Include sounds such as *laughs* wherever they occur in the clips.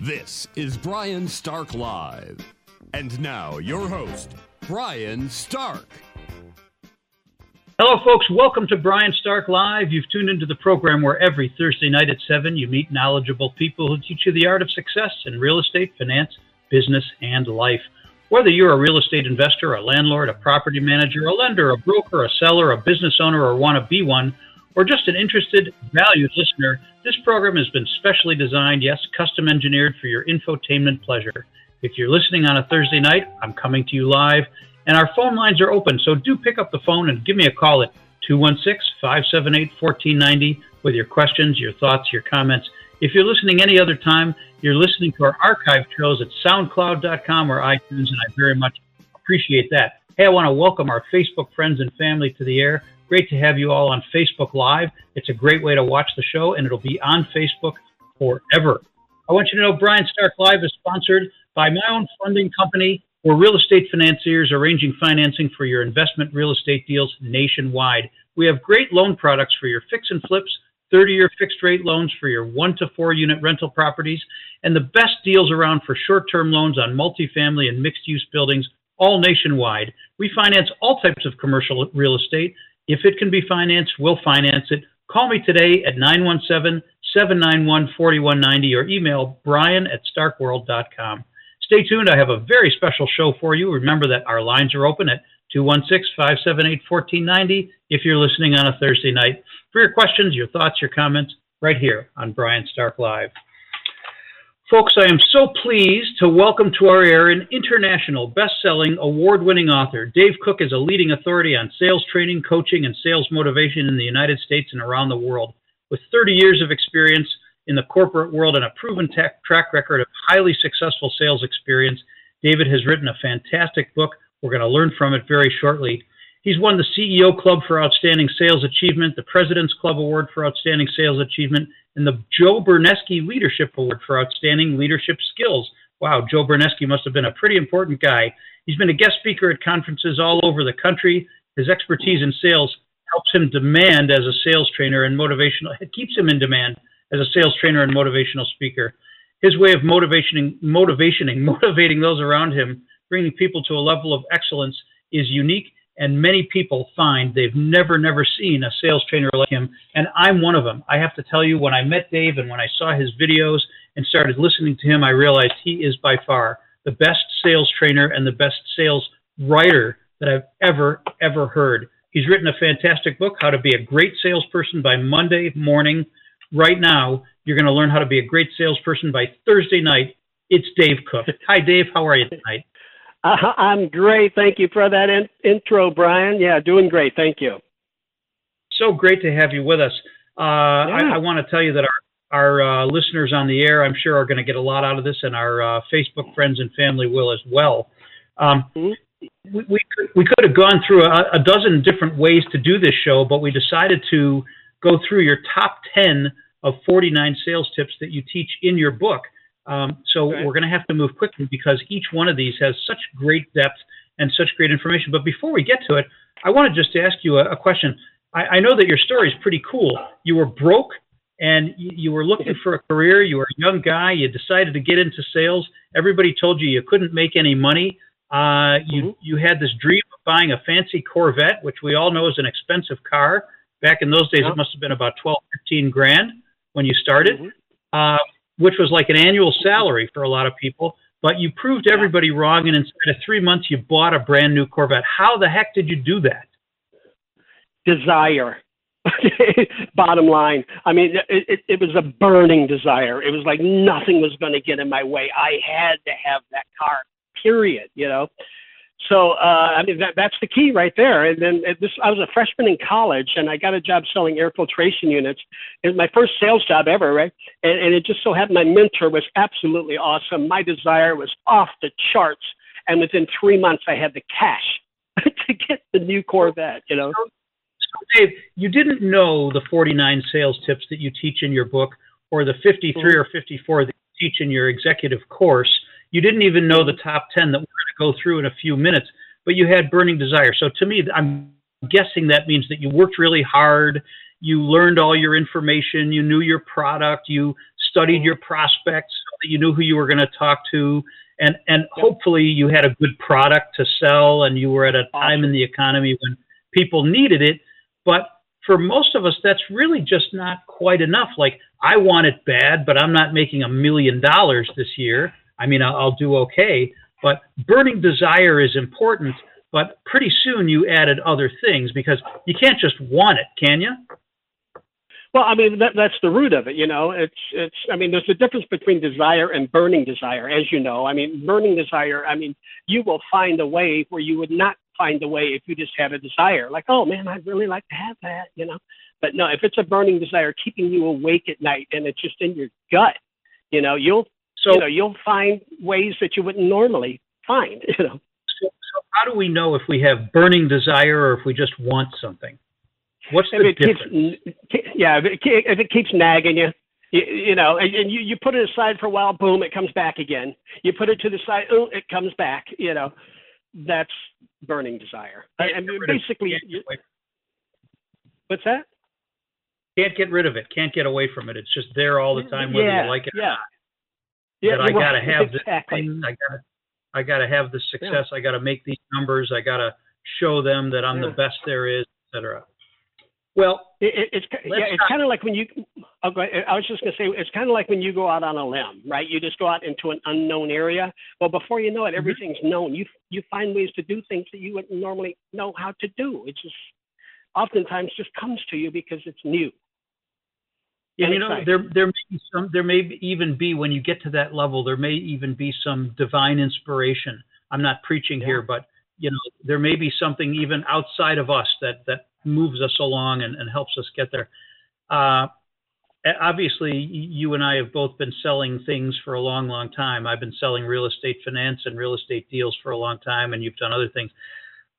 This is Brian Stark Live. And now, your host, Brian Stark. Hello, folks. Welcome to Brian Stark Live. You've tuned into the program where every Thursday night at 7 you meet knowledgeable people who teach you the art of success in real estate, finance, business, and life. Whether you're a real estate investor, a landlord, a property manager, a lender, a broker, a seller, a business owner, or want to be one, or just an interested, valued listener, this program has been specially designed, yes, custom engineered for your infotainment pleasure. If you're listening on a Thursday night, I'm coming to you live, and our phone lines are open, so do pick up the phone and give me a call at 216 578 1490 with your questions, your thoughts, your comments. If you're listening any other time, you're listening to our archive shows at soundcloud.com or iTunes, and I very much appreciate that. Hey, I want to welcome our Facebook friends and family to the air. Great to have you all on Facebook Live. It's a great way to watch the show, and it'll be on Facebook forever. I want you to know Brian Stark Live is sponsored by my own funding company, where real estate financiers arranging financing for your investment real estate deals nationwide. We have great loan products for your fix and flips, 30 year fixed rate loans for your one to four unit rental properties, and the best deals around for short term loans on multifamily and mixed use buildings, all nationwide. We finance all types of commercial real estate if it can be financed, we'll finance it. Call me today at 917 791 4190 or email brian at starkworld.com. Stay tuned. I have a very special show for you. Remember that our lines are open at 216 578 1490 if you're listening on a Thursday night. For your questions, your thoughts, your comments, right here on Brian Stark Live. Folks, I am so pleased to welcome to our air an international best-selling, award-winning author. Dave Cook is a leading authority on sales training, coaching, and sales motivation in the United States and around the world. With 30 years of experience in the corporate world and a proven tech track record of highly successful sales experience, David has written a fantastic book. We're going to learn from it very shortly. He's won the CEO Club for Outstanding Sales Achievement, the President's Club Award for Outstanding Sales Achievement, and the Joe Berneski Leadership Award for Outstanding Leadership Skills. Wow, Joe Berneski must have been a pretty important guy. He's been a guest speaker at conferences all over the country. His expertise in sales helps him demand as a sales trainer and motivational, it keeps him in demand as a sales trainer and motivational speaker. His way of motivating, motivating, *laughs* motivating those around him, bringing people to a level of excellence is unique and many people find they've never, never seen a sales trainer like him. And I'm one of them. I have to tell you, when I met Dave and when I saw his videos and started listening to him, I realized he is by far the best sales trainer and the best sales writer that I've ever, ever heard. He's written a fantastic book, How to Be a Great Salesperson by Monday morning. Right now, you're going to learn how to be a great salesperson by Thursday night. It's Dave Cook. *laughs* Hi, Dave. How are you tonight? Uh, I'm great. Thank you for that in- intro, Brian. Yeah, doing great. Thank you. So great to have you with us. Uh, yeah. I, I want to tell you that our our uh, listeners on the air, I'm sure, are going to get a lot out of this, and our uh, Facebook friends and family will as well. Um, mm-hmm. we, we, could, we could have gone through a, a, dozen different ways to do this show, but we decided to go through your top 10 of 49 sales tips that you teach in your book. Um, so okay. we're going to have to move quickly because each one of these has such great depth and such great information. But before we get to it, I want to just ask you a, a question. I, I, know that your story is pretty cool. You were broke and you, you were looking *laughs* for a career. You were a young guy. You decided to get into sales. Everybody told you you couldn't make any money. Uh, you mm-hmm. you had this dream of buying a fancy Corvette, which we all know is an expensive car. Back in those days, it must have been about 12, 15 grand when you started. Mm-hmm. Uh, which was like an annual salary for a lot of people. But you proved everybody wrong, and instead of three months, you bought a brand new Corvette. How the heck did you do that? Desire. *laughs* Bottom line, I mean, it, it, it was a burning desire. It was like nothing was going to get in my way. I had to have that car, period. You know, so uh, I mean that, that's the key right there. And then this, I was a freshman in college, and I got a job selling air filtration units. It was my first sales job ever, right? And, and it just so happened my mentor was absolutely awesome. My desire was off the charts, and within three months, I had the cash *laughs* to get the new Corvette. You know. So, Dave, you didn't know the 49 sales tips that you teach in your book, or the 53 mm-hmm. or 54 that you teach in your executive course. You didn't even know the top 10 that we're going to go through in a few minutes, but you had burning desire. So to me, I'm guessing that means that you worked really hard, you learned all your information, you knew your product, you studied mm-hmm. your prospects you knew who you were going to talk to, and and yep. hopefully you had a good product to sell, and you were at a time in the economy when people needed it. But for most of us, that's really just not quite enough. Like I want it bad, but I'm not making a million dollars this year. I mean, I'll, I'll do okay. But burning desire is important. But pretty soon you added other things because you can't just want it, can you? Well, I mean that, that's the root of it. You know, it's it's. I mean, there's a difference between desire and burning desire, as you know. I mean, burning desire. I mean, you will find a way where you would not find a way if you just had a desire, like, oh man, I'd really like to have that. You know, but no, if it's a burning desire keeping you awake at night and it's just in your gut, you know, you'll so you know you'll find ways that you wouldn't normally find. *laughs* You know. So, so how do we know if we have burning desire or if we just want something? What's the if difference? Keeps, yeah, if it, if it keeps nagging you, you, you know, and, and you, you put it aside for a while, boom, it comes back again. You put it to the side, oh, it comes back. You know, that's burning desire. I, I mean, basically, you, what's that? Can't get rid of it. Can't get away from it. It's just there all the time, whether yeah, you like it yeah. or not. Yeah, but I got to have exactly. this. I got to, I got to have the success. Yeah. I got to make these numbers. I got to show them that I'm yeah. the best there is, etc. Well, it, it, it's yeah, it's kind of like when you. I'll go, I was just going to say it's kind of like when you go out on a limb, right? You just go out into an unknown area. Well, before you know it, mm-hmm. everything's mm-hmm. known. You you find ways to do things that you wouldn't normally know how to do. It just oftentimes just comes to you because it's new. And, you know, there there may be some there may even be when you get to that level, there may even be some divine inspiration. I'm not preaching yeah. here, but you know, there may be something even outside of us that that moves us along and, and helps us get there. Uh, obviously, you and I have both been selling things for a long, long time. I've been selling real estate finance and real estate deals for a long time, and you've done other things.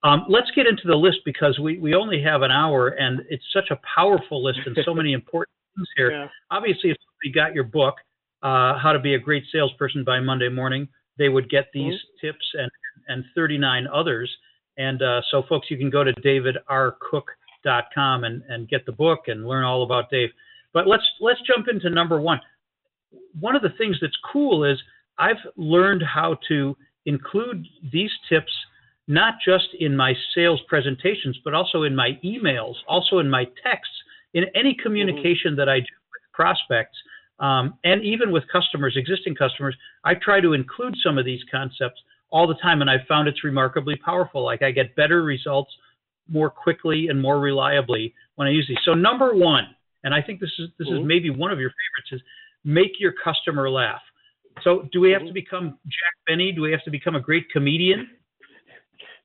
Um, let's get into the list because we, we only have an hour, and it's such a powerful list and so many *laughs* important here. Yeah. Obviously, if you got your book, uh, How to Be a Great Salesperson by Monday Morning, they would get these mm-hmm. tips and, and 39 others. And uh, so, folks, you can go to davidrcook.com and, and get the book and learn all about Dave. But let's let's jump into number one. One of the things that's cool is I've learned how to include these tips not just in my sales presentations, but also in my emails, also in my texts, in any mm-hmm. communication mm-hmm. that I do with prospects, um, and even with customers, existing customers. I try to include some of these concepts all the time, and I've found it's remarkably powerful. Like I get better results more quickly and more reliably when I use these. So number one, and I think this is this mm-hmm. is maybe one of your favorites, is make your customer laugh. So do we have mm-hmm. to become Jack Benny? Do we have to become a great comedian?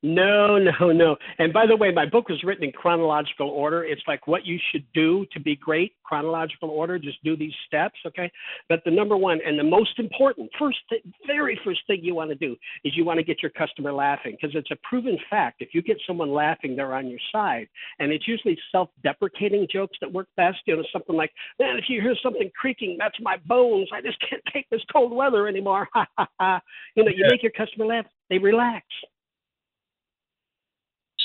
No, no, no. And by the way, my book was written in chronological order. It's like what you should do to be great, chronological order. Just do these steps, okay? But the number one and the most important, first, th- very first thing you want to do is you want to get your customer laughing because it's a proven fact. If you get someone laughing, they're on your side. And it's usually self deprecating jokes that work best. You know, something like, man, if you hear something creaking, that's my bones. I just can't take this cold weather anymore. *laughs* you know, you yeah. make your customer laugh, they relax.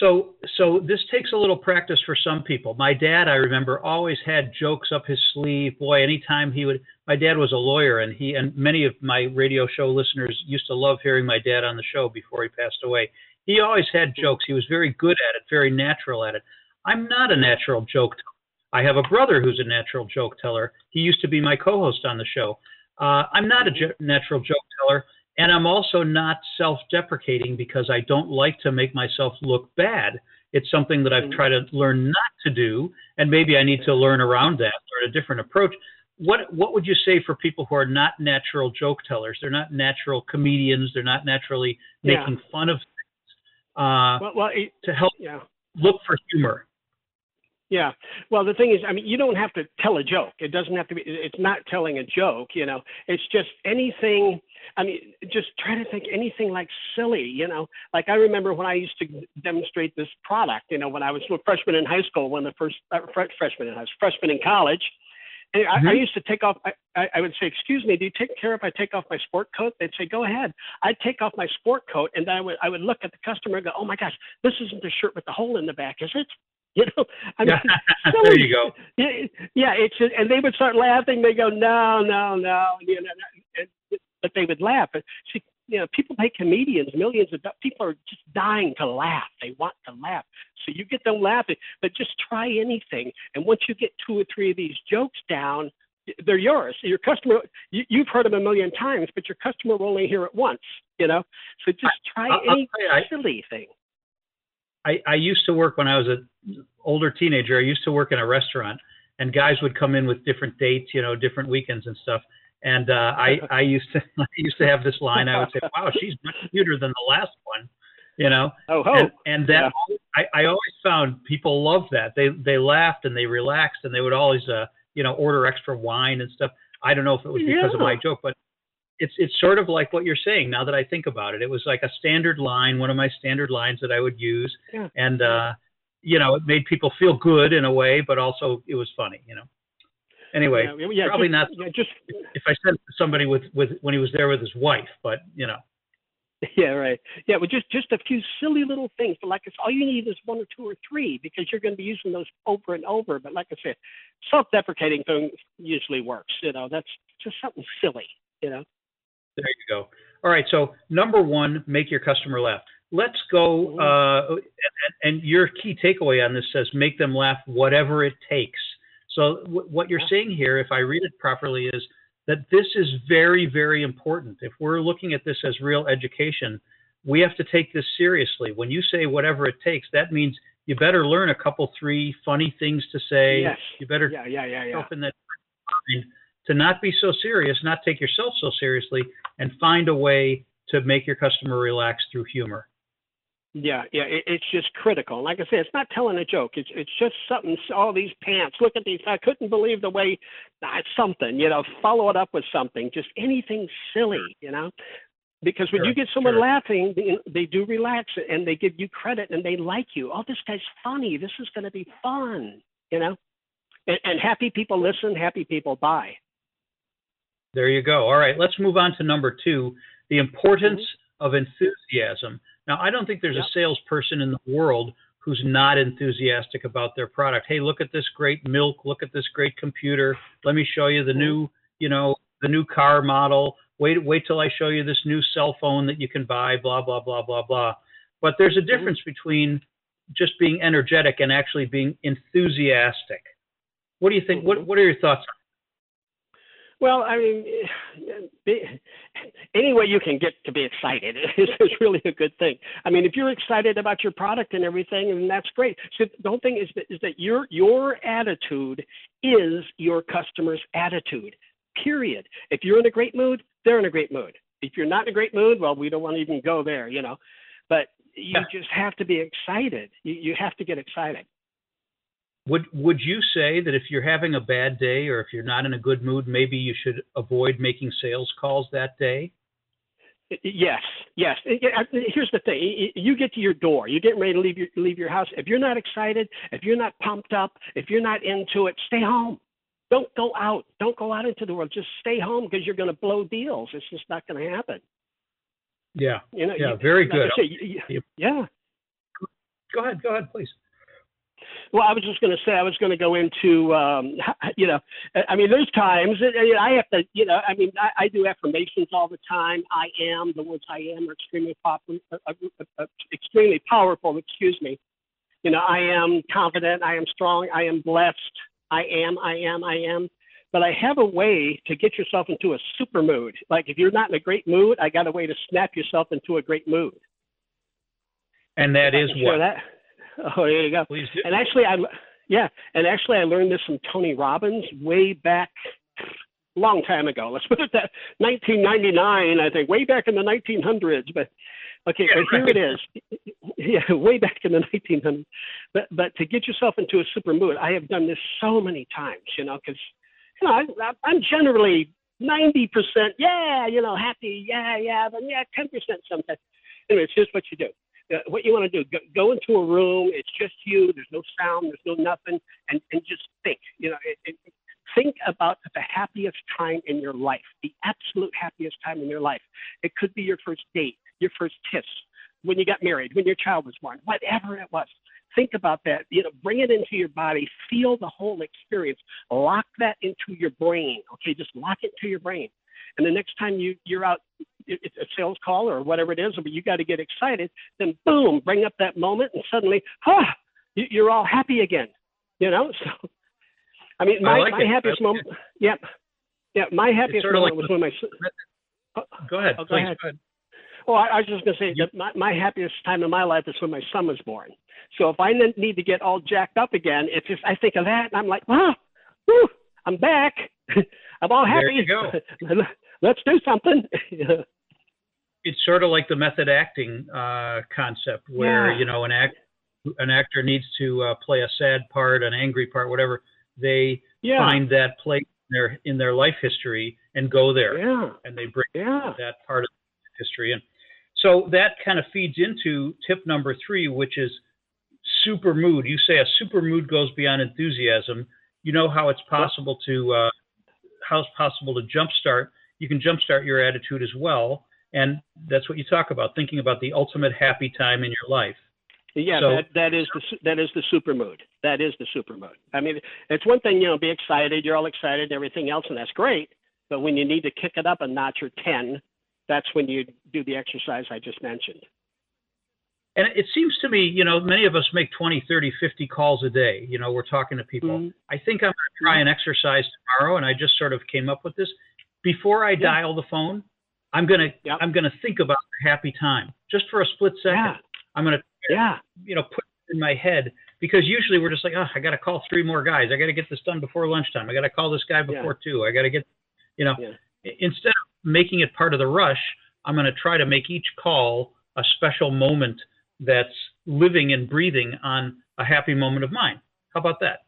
So, so this takes a little practice for some people. My dad, I remember, always had jokes up his sleeve. Boy, anytime he would, my dad was a lawyer, and he and many of my radio show listeners used to love hearing my dad on the show before he passed away. He always had jokes. He was very good at it, very natural at it. I'm not a natural joke teller. I have a brother who's a natural joke teller. He used to be my co-host on the show. Uh, I'm not a natural joke teller. And I'm also not self deprecating because I don't like to make myself look bad. It's something that I've mm-hmm. tried to learn not to do, and maybe I need to learn around that, learn a different approach. What what would you say for people who are not natural joke tellers? They're not natural comedians. They're not naturally yeah. making fun of things. Uh, well, well it, to help yeah. look for humor. Yeah. Well, the thing is, I mean, you don't have to tell a joke. It doesn't have to be, it's not telling a joke, you know, it's just anything. I mean, just try to think anything like silly, you know, like I remember when I used to demonstrate this product, you know, when I was a freshman in high school, when the first uh, freshman in high school, freshman in college, And I, mm-hmm. I used to take off. I, I would say, "Excuse me, do you take care if I take off my sport coat?" They'd say, "Go ahead." I'd take off my sport coat, and then I would I would look at the customer and go, "Oh my gosh, this isn't the shirt with the hole in the back, is it?" *laughs* You know, I mean, *laughs* there you go. Yeah, yeah, it's and they would start laughing. They go, "No, no, no," you know, but they would laugh. See, you know, people pay comedians millions of people are just dying to laugh. They want to laugh. So you get them laughing, but just try anything. And once you get two or three of these jokes down, they're yours. Your customer, you, you've heard them a million times, but your customer will only hear it once. You know, so just try I, any I, silly thing. I, I used to work when I was an older teenager. I used to work in a restaurant, and guys would come in with different dates, you know, different weekends and stuff. And uh, I *laughs* I used to *laughs* I used to have this line. I would say, *laughs* "Wow, she's much cuter than the last one," you know. Oh, ho. And, and that yeah. I, I always found people loved that. They they laughed and they relaxed and they would always uh you know order extra wine and stuff. I don't know if it was because yeah. of my joke, but it's it's sort of like what you're saying. Now that I think about it, it was like a standard line, one of my standard lines that I would use, yeah. and uh, you know, it made people feel good in a way, but also it was funny, you know. Anyway, yeah, yeah probably just, not. Yeah, just if I said to somebody with with when he was there with his wife, but you know. *laughs* Yeah, right. Yeah, but just just a few silly little things. But like I said, all you need is one or two or three because you're going to be using those over and over. But like I said, self-deprecating thing usually works. You know, that's just something silly. You know. There you go. All right. So number one, make your customer laugh. Let's go. Mm-hmm. Uh, and, and your key takeaway on this says make them laugh, whatever it takes. So w- what you're saying here, if I read it properly, is that this is very, very important. If we're looking at this as real education, we have to take this seriously. When you say whatever it takes, that means you better learn a couple, three funny things to say. Yes. You better yeah, yeah, yeah, yeah. in that mind to not be so serious, not take yourself so seriously, and find a way to make your customer relax through humor. Yeah, yeah, it, it's just critical. Like I said, it's not telling a joke. It's it's just something. All these pants. Look at these. I couldn't believe the way. Uh, something. You know, follow it up with something. Just anything silly. You know, because when sure, you get someone sure. laughing, they, they do relax and they give you credit and they like you. Oh, this guy's funny. This is going to be fun. You know, and, and happy people listen. Happy people buy. There you go. All right, let's move on to number two: the importance mm-hmm. of enthusiasm. Now, I don't think there's yep. a salesperson in the world who's not enthusiastic about their product. Hey, look at this great milk. Look at this great computer. Let me show you the new, mm-hmm. you know, the new car model. Wait, wait till I show you this new cell phone that you can buy. Blah blah blah blah blah. But there's a mm-hmm. difference between just being energetic and actually being enthusiastic. What do you think? Mm-hmm. What What are your thoughts? Well, I mean, be, any way you can get to be excited *laughs* is, is really a good thing. I mean, if you're excited about your product and everything, and that's great. So the whole thing is that, is that your your attitude is your customer's attitude. Period. If you're in a great mood, they're in a great mood. If you're not in a great mood, well, we don't want to even go there, you know. But you yeah. just have to be excited. You, you have to get excited. Would would you say that if you're having a bad day or if you're not in a good mood, maybe you should avoid making sales calls that day? Yes, yes. Here's the thing: you get to your door, you're getting ready to leave your leave your house. If you're not excited, if you're not pumped up, if you're not into it, stay home. Don't go out. Don't go out into the world. Just stay home because you're going to blow deals. It's just not going to happen. Yeah. You know. Yeah. You, very good. Say, yeah. Go ahead. Go ahead, please. Well, I was just going to say I was going to go into, um, you know, I mean, there's times I have to, you know, I mean, I, I do affirmations all the time. I am the words I am are extremely popular, uh, uh, uh, extremely powerful. Excuse me. You know, I am confident. I am strong. I am blessed. I am. I am. I am. But I have a way to get yourself into a super mood. Like if you're not in a great mood, I got a way to snap yourself into a great mood. And that is what. That. *laughs* Oh, there you go. Please do. And actually, I yeah, and actually, I learned this from Tony Robbins way back long time ago. Let's put it that 1999, I think, way back in the 1900s. But okay, yeah, but right. here it is. *laughs* Yeah, way back in the 1900s. But but to get yourself into a super mood, I have done this so many times. You know, because you know I, I'm generally 90%, yeah, you know, happy, yeah, yeah, but yeah, 10% sometimes. Anyway, it's just what you do uh, what you want to do, go, go, into a room. It's just you. There's no sound. There's no nothing, and and just think. You know, it, it, Think about the happiest time in your life, the absolute happiest time in your life. It could be your first date, your first kiss, when you got married, when your child was born, whatever it was. Think about that. You know, bring it into your body. Feel the whole experience. Lock that into your brain. Okay, just lock it into your brain. And the next time you you're out, it's a sales call or whatever it is, but you got to get excited. Then boom, bring up that moment, and suddenly, ah, you're all happy again. You know, *laughs* so I mean, my, I like my happiest moment. It. Yeah, yeah, my happiest moment like was the, when my. Oh, go ahead. Oh, go please. Ahead. Go ahead. Oh, I, I was just going to say that my, my happiest time in my life is when my son was born. So if I need to get all jacked up again, it's just I think of that and I'm like, wow, whew, I'm back. *laughs* I'm all happy. There you go. *laughs* Let's do something. *laughs* it's sort of like the method acting uh, concept, where yeah. you know an act an actor needs to uh, play a sad part, an angry part, whatever they yeah. find that place in their in their life history and go there, yeah. and they bring that part of history in. So that kind of feeds into tip number three, which is super mood. You say a super mood goes beyond enthusiasm. You know how it's possible to uh, how it's possible to jumpstart. You can jumpstart your attitude as well, and that's what you talk about. Thinking about the ultimate happy time in your life. Yeah, so, that that is the that is the super mood. That is the super mood. I mean, it's one thing you know, be excited. You're all excited and everything else, and that's great. But when you need to kick it up a notch or ten, that's when you do the exercise I just mentioned. And it seems to me, you know, many of us make 20, 30, 50 calls a day. You know, we're talking to people. Mm-hmm. I think I'm going to try an exercise tomorrow, and I just sort of came up with this. Before I yeah. dial the phone, I'm gonna yep. I'm gonna think about the happy time just for a split second. Yeah. I'm gonna yeah you know put it in my head because usually we're just like oh I got to call three more guys I got to get this done before lunchtime I got to call this guy before yeah. two I got to get you know yeah. instead of making it part of the rush I'm gonna try to make each call a special moment that's living and breathing on a happy moment of mine. How about that?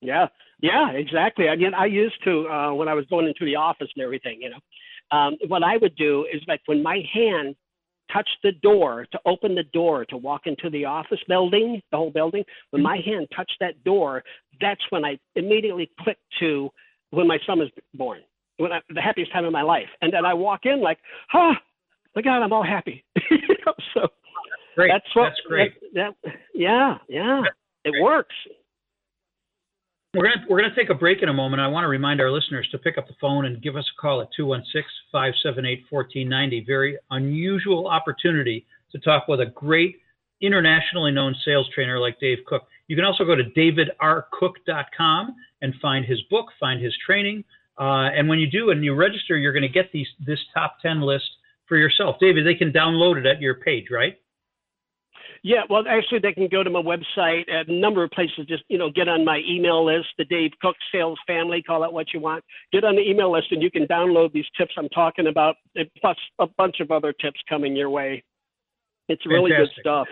Yeah, yeah, exactly. Again, I used to uh, when I was going into the office and everything. You know, um, what I would do is like when my hand touched the door to open the door to walk into the office building, the whole building. When mm-hmm. my hand touched that door, that's when I immediately clicked to when my son was born. When I, the happiest time of my life, and then I walk in like, "Huh, my God, I'm all happy." *laughs* you know, so Great. That's what. That's great. That, that, yeah, yeah, it works. We're gonna we're gonna take a break in a moment. I want to remind our listeners to pick up the phone and give us a call at 216-578-1490. Very unusual opportunity to talk with a great internationally known sales trainer like Dave Cook. You can also go to davidrcook.com and find his book, find his training. Uh, and when you do and you register, you're going to get these this top 10 list for yourself. David, they can download it at your page, right? Yeah, well, actually, they can go to my website at a number of places. Just you know, get on my email list, the Dave Cook Sales Family. Call it what you want. Get on the email list, and you can download these tips I'm talking about, plus a bunch of other tips coming your way. It's really Fantastic. good stuff.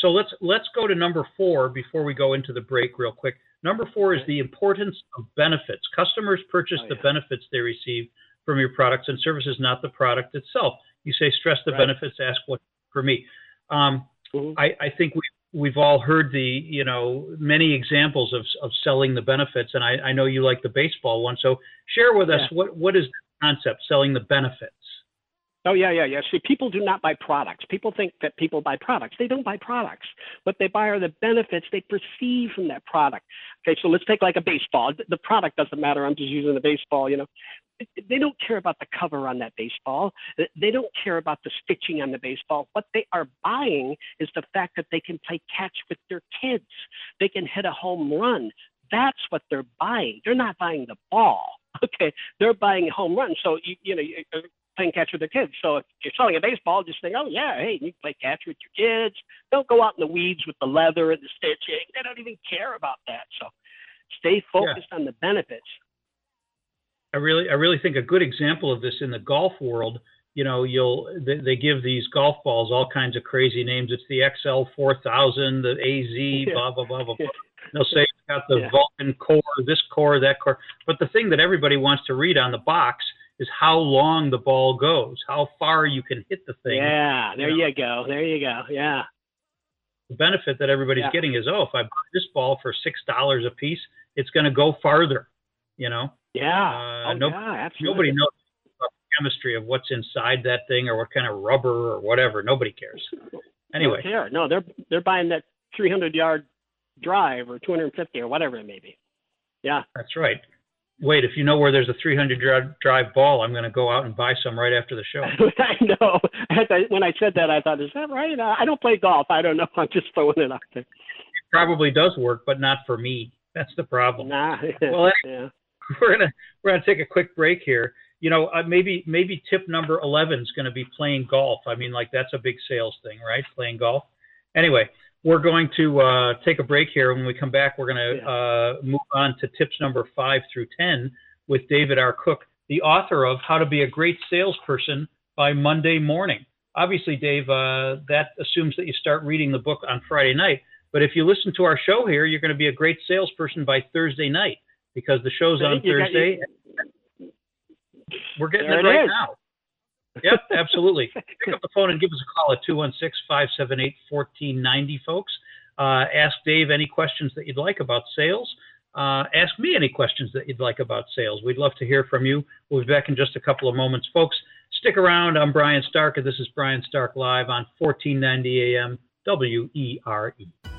So let's let's go to number four before we go into the break real quick. Number four is the importance of benefits. Customers purchase oh, yeah. the benefits they receive from your products and services, not the product itself. You say stress the right. benefits, ask what for me. Um, mm-hmm. I, I, think we've, we've all heard the, you know, many examples of, of selling the benefits, and I, I know you like the baseball one. So share with us what, what is the concept, selling the benefits? Oh yeah, yeah, yeah. See, people do not buy products. People think that people buy products. They don't buy products. What they buy are the benefits they perceive from that product. Okay, so let's take like a baseball. The product doesn't matter. I'm just using the baseball. You know, they don't care about the cover on that baseball. They don't care about the stitching on the baseball. What they are buying is the fact that they can play catch with their kids. They can hit a home run. That's what they're buying. They're not buying the ball. *laughs* Okay, they're buying a home run. So you, you know, you're uh, playing catch with their kids. So if you're selling a baseball, just think, oh yeah, hey, you can play catch with your kids. Don't go out in the weeds with the leather and the stitching. They don't even care about that. So stay focused yeah. on the benefits I really, I really think a good example of this in the golf world. You know, you'll they, they give these golf balls all kinds of crazy names. It's the XL 4000, the AZ, *laughs* blah blah blah blah. blah. *laughs* They'll say it's got the yeah. Vulcan core, this core, that core. But the thing that everybody wants to read on the box is how long the ball goes, how far you can hit the thing. Yeah, there you, know. you go. There you go. Yeah. The benefit that everybody's yeah. getting is, oh, if I buy this ball for six dollars a piece, it's going to go farther. You know. Yeah. Uh, oh, no, yeah, Nobody knows the chemistry of what's inside that thing or what kind of rubber or whatever. Nobody cares. *laughs* Anyway. Care. No, they're they're buying that 300 yard drive or 250 or whatever it may be. Yeah. That's right. Wait, if you know where there's a 300 yard drive ball, I'm going to go out and buy some right after the show. *laughs* I know. When I said that, I thought, is that right? I don't play golf. I don't know. *laughs* I'm just throwing it out there. It probably does work, but not for me. That's the problem. Nah. *laughs* well, yeah. we're gonna we're gonna take a quick break here. You know, uh, maybe maybe tip number 11 is going to be playing golf. I mean, like that's a big sales thing, right? Playing golf. Anyway, we're going to uh, take a break here. When we come back, we're going to uh, move on to tips number five through 10 with David R. Cook, the author of How to Be a Great Salesperson by Monday Morning. Obviously, Dave, uh, that assumes that you start reading the book on Friday night. But if you listen to our show here, you're going to be a great salesperson by Thursday night because the show's on Thursday. We're getting there it right now. Yep, absolutely. Pick up the phone and give us a call at 216 578 1490, folks. Uh, ask Dave any questions that you'd like about sales. Uh, ask me any questions that you'd like about sales. We'd love to hear from you. We'll be back in just a couple of moments. Folks, stick around. I'm Brian Stark, and this is Brian Stark Live on 1490 AM WERE.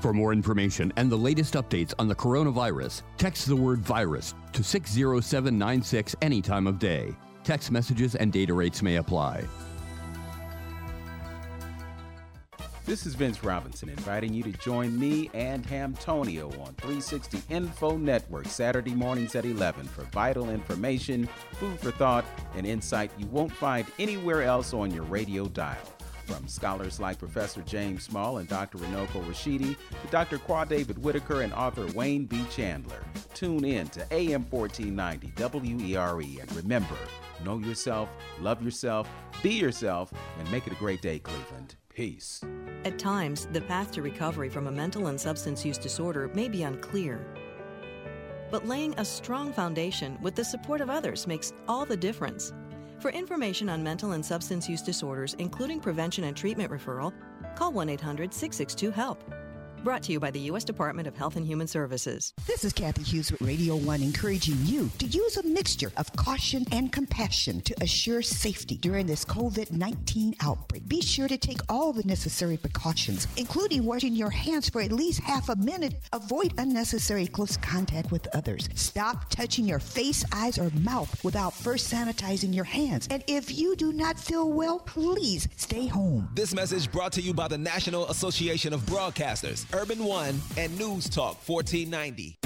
For more information and the latest updates on the coronavirus, text the word virus to 60796 any time of day. Text messages and data rates may apply. This is Vince Robinson inviting you to join me and Hamtonio on 360 Info Network Saturday mornings at 11 for vital information, food for thought, and insight you won't find anywhere else on your radio dial. From scholars like Professor James Small and Dr. Runoko Rashidi to Dr. Qua David Whitaker and author Wayne B. Chandler. Tune in to AM 1490 WERE and remember, know yourself, love yourself, be yourself, and make it a great day, Cleveland. Peace. At times, the path to recovery from a mental and substance use disorder may be unclear. But laying a strong foundation with the support of others makes all the difference. For information on mental and substance use disorders, including prevention and treatment referral, call 1 800 662 HELP. Brought to you by the U.S. Department of Health and Human Services. This is Cathy Hughes with Radio 1 encouraging you to use a mixture of caution and compassion to assure safety during this COVID 19 outbreak. Be sure to take all the necessary precautions, including washing your hands for at least half a minute. Avoid unnecessary close contact with others. Stop touching your face, eyes, or mouth without first sanitizing your hands. And if you do not feel well, please stay home. This message brought to you by the National Association of Broadcasters. Urban One, and News Talk 1490.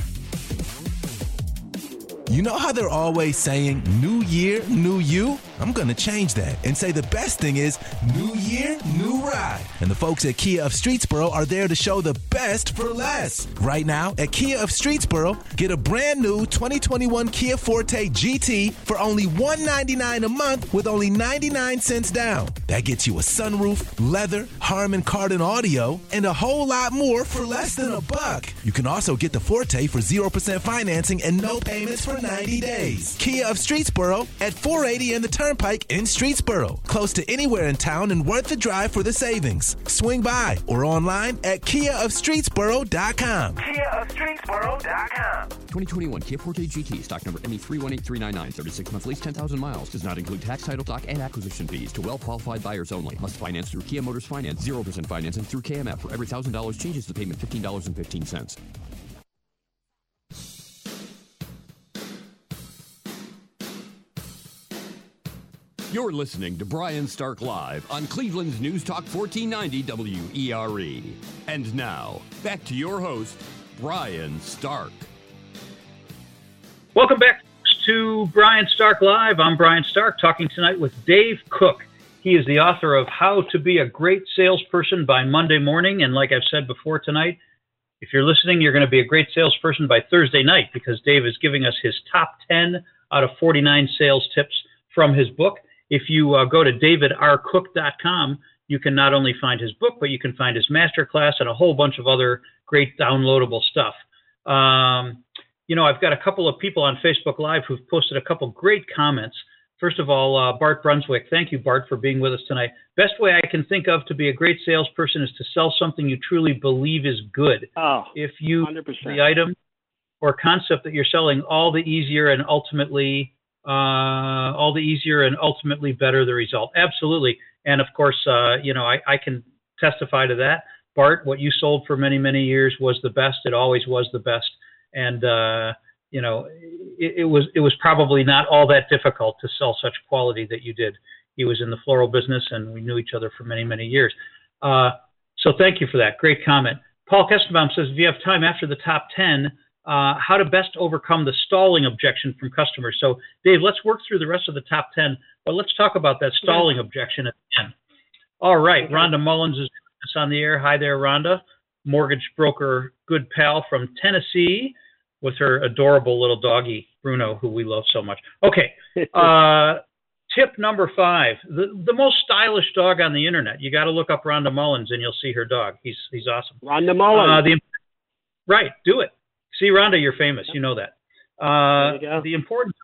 You know how they're always saying, New Year, New You? I'm going to change that and say the best thing is New Year, New Ride. And the folks at Kia of Streetsboro are there to show the best for less. Right now, at Kia of Streetsboro, get a brand new 2021 Kia Forte GT for only 199 a month with only 99 cents down. That gets you a sunroof, leather, Harman Kardon audio, and a whole lot more for less than a buck. You can also get the Forte for 0% financing and no payments for 90 days. Kia of Streetsboro at 480 in the Turnpike in Streetsboro. Close to anywhere in town and worth the drive for the savings. Swing by or online at KiaofStreetsboro.com. KiaofStreetsboro.com. 2021 Kia Forte GT, stock number ME318399, 36 month lease, 10,000 miles. Does not include tax, title, doc, and acquisition fees. To well qualified buyers only. Must finance through Kia Motors Finance. 0% financing through KMF. For every $1,000 changes the payment $15.15. You're listening to Brian Stark Live on Cleveland's News Talk 1490 WERE. And now, back to your host, Brian Stark. Welcome back to Brian Stark Live. I'm Brian Stark, talking tonight with Dave Cook. He is the author of How to Be a Great Salesperson by Monday Morning. And like I've said before tonight, if you're listening, you're going to be a great salesperson by Thursday night because Dave is giving us his top 10 out of 49 sales tips from his book. If you uh, go to davidrcook.com, you can not only find his book, but you can find his masterclass and a whole bunch of other great downloadable stuff. Um, you know, I've got a couple of people on Facebook Live who've posted a couple great comments. First of all, uh, Bart Brunswick, thank you, Bart, for being with us tonight. Best way I can think of to be a great salesperson is to sell something you truly believe is good. Oh, if you 100%. the item or concept that you're selling, all the easier and ultimately uh, all the easier and ultimately better the result. Absolutely, and of course, uh, you know, I, I can testify to that. Bart, what you sold for many many years was the best. It always was the best, and uh, you know, it, it, was it was probably not all that difficult to sell such quality that you did. He was in the floral business, and we knew each other for many many years. Uh, so thank you for that. Great comment. Paul Kestenbaum says, if you have time after the top ten, uh, how to best overcome the stalling objection from customers. So Dave, let's work through the rest of the top ten, but let's talk about that stalling objection at the end. All right, Rhonda Mullins is on the air. Hi there, Rhonda, mortgage broker, good pal from Tennessee with her adorable little doggy, Bruno, who we love so much. Okay. *laughs* Uh, tip number five the, the most stylish dog on the internet. You got to look up Rhonda Mullins and you'll see her dog. He's, he's awesome. Rhonda Mullins. Uh, the, right. Do it. See, Rhonda, you're famous. You know that. Uh, the importance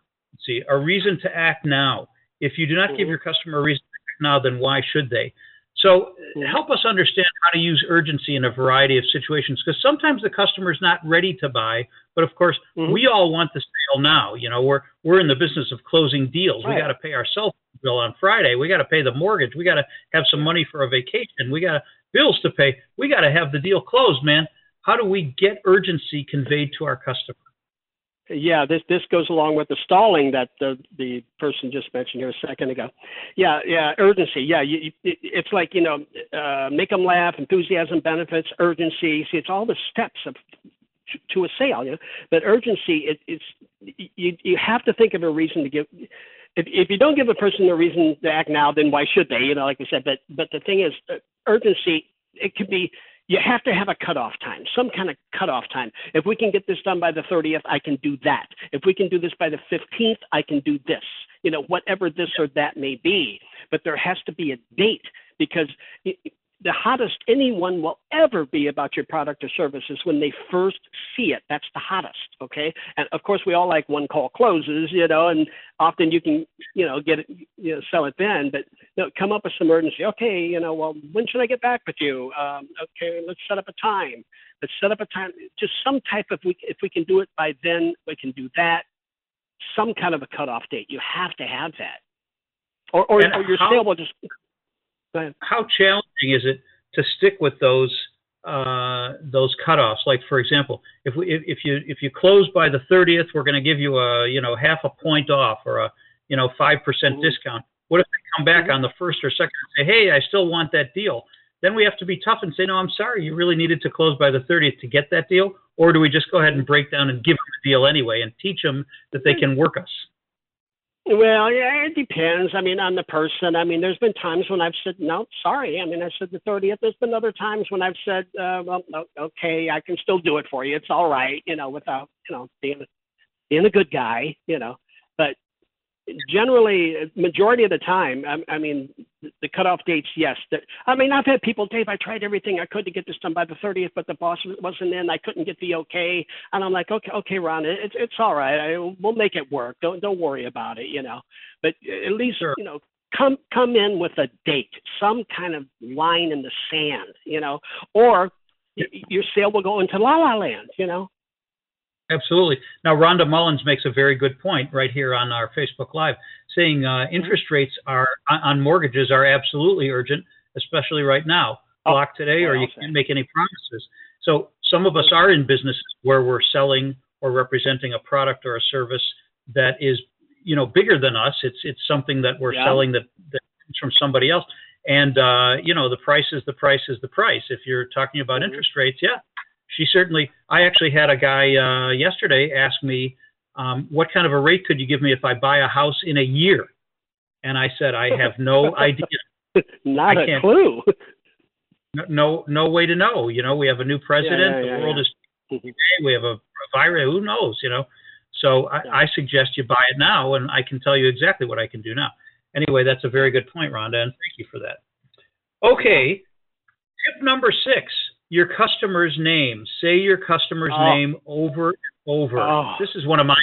see a reason to act now. If you do not mm-hmm. give your customer a reason to act now, then why should they? So mm-hmm. help us understand how to use urgency in a variety of situations because sometimes the customer is not ready to buy, but of course mm-hmm. we all want the sale now. You know, we're we're in the business of closing deals. Right. We got to pay our cell bill on Friday. We got to pay the mortgage. We got to have some money for a vacation. We got bills to pay. We got to have the deal closed, man. How do we get urgency conveyed to our customer? yeah, this this goes along with the stalling that the the person just mentioned here a second ago. Yeah, yeah, urgency. Yeah, you, it's like you know, uh, make them laugh, enthusiasm, benefits, urgency. See, it's all the steps of to a sale. You know? But urgency, it, it's you you have to think of a reason to give. If, if you don't give a person a reason to act now, then why should they? You know, like I said. But but the thing is, uh, urgency. It could be you have to have a cutoff time, some kind of cutoff time. If we can get this done by the 30th, I can do that. If we can do this by the 15th, I can do this. You know, whatever this or that may be. But there has to be a date because the hottest anyone will ever be about your product or service is when they first see it. That's the hottest, okay? And of course, we all like one call closes, you know, and often you can, you know, get it, you know, sell it then. But you know, come up with some urgency. Okay, you know, well, when should I get back with you? Um, okay, let's set up a time. Let's set up a time. Just some type of we if we can do it by then, we can do that. Some kind of a cutoff date. You have to have that, or or, or your how- sale will just how challenging is it to stick with those uh, those cutoffs? Like for example, if we if, if you if you close by the 30th, we're going to give you a you know half a point off or a you know five percent mm-hmm. discount. What if they come back mm-hmm. on the first or second and say, hey, I still want that deal? Then we have to be tough and say, no, I'm sorry, you really needed to close by the 30th to get that deal, or do we just go ahead and break down and give them the deal anyway and teach them that they can work us? Well, yeah, it depends. I mean, on the person. I mean, there's been times when I've said no, sorry. I mean, I said the 30th. There's been other times when I've said, uh, well, okay, I can still do it for you. It's all right, you know, without you know being being a good guy, you know. Generally, majority of the time, I, I mean, the cutoff dates, yes. That I mean, I've had people, Dave, I tried everything I could to get this done by the 30th, but the boss wasn't in. I couldn't get the okay, and I'm like, okay, okay, Ron, it's it's all right. I, we'll make it work. Don't don't worry about it, you know. But at least sure. you know, come come in with a date, some kind of line in the sand, you know, or your sale will go into la la land, you know. Absolutely. Now, Rhonda Mullins makes a very good point right here on our Facebook Live, saying uh, mm-hmm. interest rates are on mortgages are absolutely urgent, especially right now. Oh, today, or you can't make any promises. So some of us are in businesses where we're selling or representing a product or a service that is, you know, bigger than us. It's it's something that we're yeah. selling that that comes from somebody else. And uh, you know, the price is the price is the price. If you're talking about mm-hmm. interest rates, yeah, she certainly. I actually had a guy uh, yesterday ask me, um, "What kind of a rate could you give me if I buy a house in a year?" And I said, "I have no *laughs* idea. Not a clue. No, no way to know. You know, we have a new president. Yeah, yeah, yeah, the world is. Mm-hmm. We have a, a virus. Who knows? You know. So I, I suggest you buy it now, and I can tell you exactly what I can do now. Anyway, that's a very good point, Rhonda, and thank you for that. Okay, tip number six your customer's name. Say your customer's oh. name over and over. Oh. This is one of my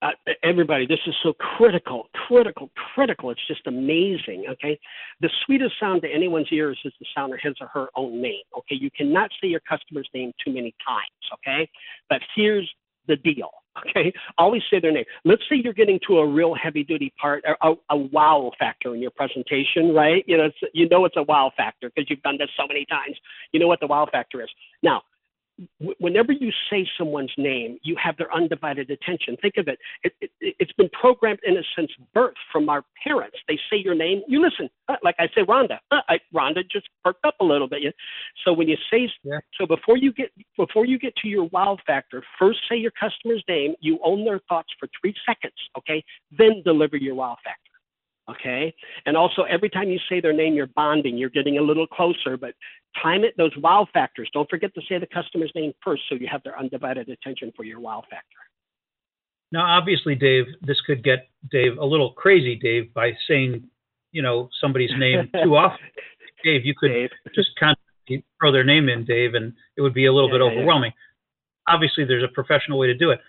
uh, everybody, this is so critical, critical, critical. It's just amazing. Okay. The sweetest sound to anyone's ears is the sound of his or her own name. Okay. You cannot say your customer's name too many times. Okay. But here's the deal. Okay. Always say their name. Let's say you're getting to a real heavy duty part, a, a wow factor in your presentation, right? You know, you know it's a wow factor because you've done this so many times. You know what the wow factor is. Now, whenever you say someone's name, you have their undivided attention. Think of it. It, it. it's been programmed in a sense birth from our parents. They say your name, you listen. Uh, like I say, Rhonda. Uh, I, Rhonda just perked up a little bit. So when you say, yeah. so before you get before you get to your wow factor, first say your customer's name. You own their thoughts for three seconds. Okay, then deliver your wow factor. Okay. And also, every time you say their name, you're bonding, you're getting a little closer, but time it, those wow factors. Don't forget to say the customer's name first so you have their undivided attention for your wow factor. Now, obviously, Dave, this could get Dave a little crazy, Dave, by saying, you know, somebody's name *laughs* too often. Dave, you could Dave. just constantly throw their name in, Dave, and it would be a little yeah, bit overwhelming. Yeah. Obviously, there's a professional way to do it.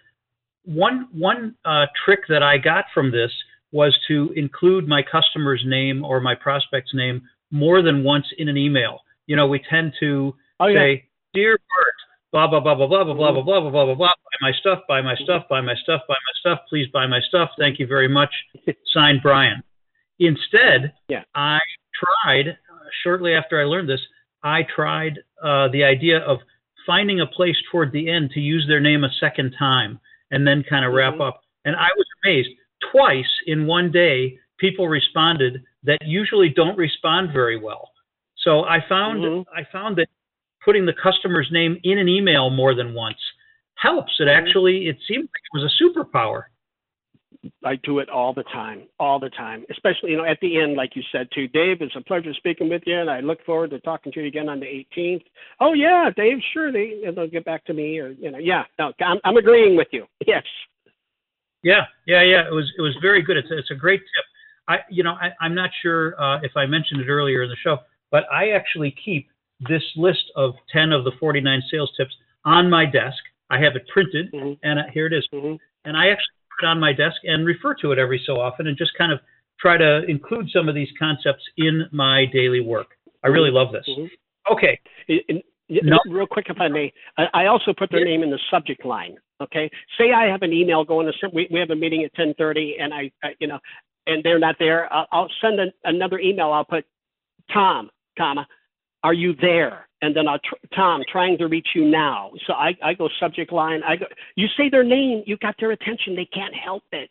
One one uh, trick that I got from this was to include my customer's name or my prospect's name more than once in an email. You know, we tend to oh, yeah. say, "Dear Bart, blah blah blah blah blah blah blah blah blah blah blah blah blah. Buy my stuff, buy my stuff, buy my stuff, buy my stuff. Please buy my stuff. Thank you very much." Signed, Brian. Instead, yeah. I tried uh, shortly after I learned this. I tried uh, the idea of finding a place toward the end to use their name a second time and then kind of wrap mm-hmm. up. And I was amazed twice in one day, people responded that usually don't respond very well. So I found mm-hmm. I found that putting the customer's name in an email more than once helps. It mm-hmm. actually it seemed like it was a superpower. I do it all the time, all the time. Especially, you know, at the end, like you said too, Dave. It's a pleasure speaking with you, and I look forward to talking to you again on the 18th. Oh yeah, Dave, sure, they they'll get back to me, or you know, yeah. No, I'm I'm agreeing with you. *laughs* Yes. Yeah, yeah, yeah. It was it was very good. It's it's a great tip. I you know I, I'm not sure uh, if I mentioned it earlier in the show, but I actually keep this list of 10 of the 49 sales tips on my desk. I have it printed, mm-hmm. and uh, here it is. Mm-hmm. And I actually put it on my desk and refer to it every so often, and just kind of try to include some of these concepts in my daily work. I really love this. Mm-hmm. Okay. no. Real quick, if I may, I also put their yeah. name in the subject line. Okay, say I have an email going to we, we have a meeting at 10:30, and I, I, you know, and they're not there. I'll, I'll send an, another email. I'll put Tom, comma, are you there? And then I'll tr- Tom trying to reach you now. So I, I go subject line. I go. You say their name. You got their attention. They can't help it.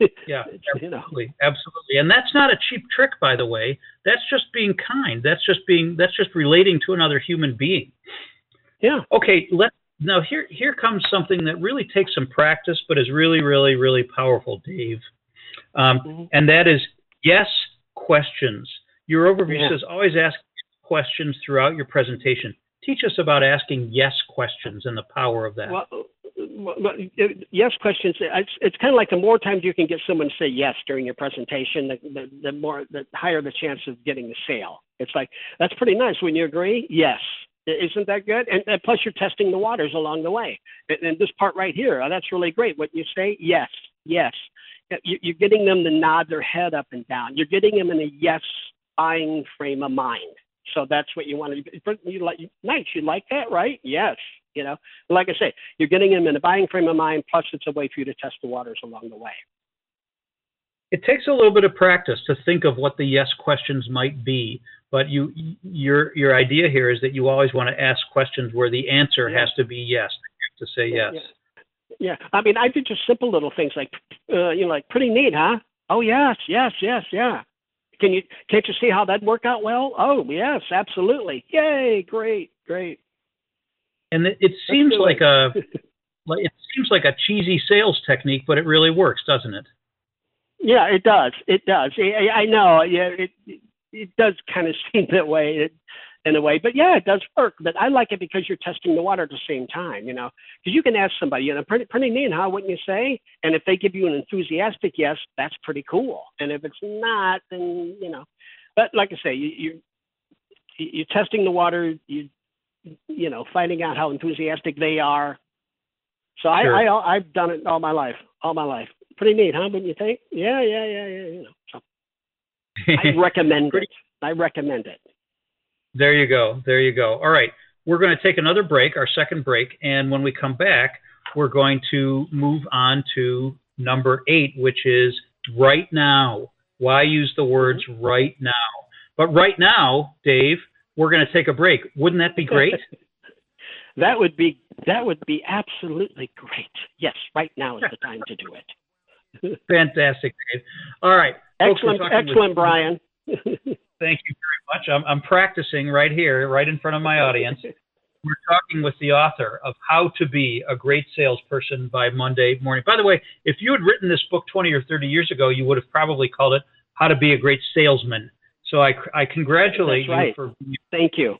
*laughs* yeah, absolutely, absolutely. And that's not a cheap trick, by the way. That's just being kind. That's just being. That's just relating to another human being. Yeah. Okay. Let's now here here comes something that really takes some practice, but is really really really powerful, Dave. Um, mm-hmm. And that is yes questions. Your overview yeah. says always ask questions throughout your presentation. Teach us about asking yes questions and the power of that. Well, yes questions. Uh, it's, it's kind of like the more times you can get someone to say yes during your presentation, the, the, the more the higher the chance of getting the sale. It's like that's pretty nice. When you agree, yes. Isn't that good? And, and, plus, you're testing the waters along the way. And, and this part right here, oh, that's really great. What you say, yes, yes. You're getting them to nod their head up and down. You're getting them in a yes buying frame of mind. So that's what you want to. You like nice. You like that, right? Yes. You know, like I say, you're getting them in a buying frame of mind. Plus, it's a way for you to test the waters along the way. It takes a little bit of practice to think of what the yes questions might be but you your your idea here is that you always want to ask questions where the answer yeah. has to be yes. Have to say yes. Yeah. yeah. I mean, I did just simple little things like, uh, you know, like pretty neat, huh? Oh yes, yes, yes, yeah. Can you can't you see how that worked out well? Oh yes, absolutely. Yay, great, great. And it, it seems like a *laughs* like it seems like a cheesy sales technique, but it really works, doesn't it? Yeah, it does. It does. I, I know. Yeah, it, it does kind of *laughs* seem that way in a way, but yeah, it does work. But I like it because you're testing the water at the same time, you know, because you can ask somebody, you know, pretty, pretty neat, huh? Wouldn't you say? And if they give you an enthusiastic yes, that's pretty cool. And if it's not, then, you know, but like I say, you, you, you're testing the water, you, you know, finding out how enthusiastic they are. So sure. I, I I've done it all my life, all my life. Pretty neat, huh? Wouldn't you think? Yeah, yeah, yeah, yeah. You know, so *laughs* I recommend it. I recommend it. There you go. There you go. All right. We're going to take another break, our second break, and when we come back, we're going to move on to number eight, which is right now. Why use the words mm-hmm. right now? But right now, Dave, we're going to take a break. Wouldn't that be great? *laughs* that would be that would be absolutely great. Yes, right now is the time to do it. *laughs* Fantastic, Dave. All right. Excellent, excellent, Brian. Thank you very much. I'm, I'm practicing right here, right in front of my audience. We're talking with the author of How to Be a Great Salesperson by Monday Morning. By the way, if you had written this book 20 or 30 years ago, you would have probably called it How to Be a Great Salesman. So I, I congratulate right. you for. Thank you.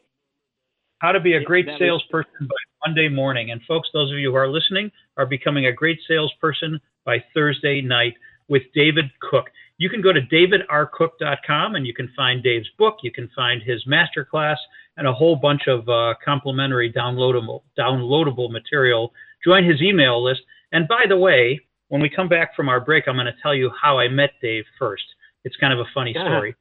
How to be a great salesperson by Monday morning. And folks, those of you who are listening are becoming a great salesperson by Thursday night with David Cook. You can go to davidrcook.com and you can find Dave's book. You can find his masterclass and a whole bunch of uh, complimentary downloadable downloadable material. Join his email list. And by the way, when we come back from our break, I'm going to tell you how I met Dave first. It's kind of a funny yeah. story.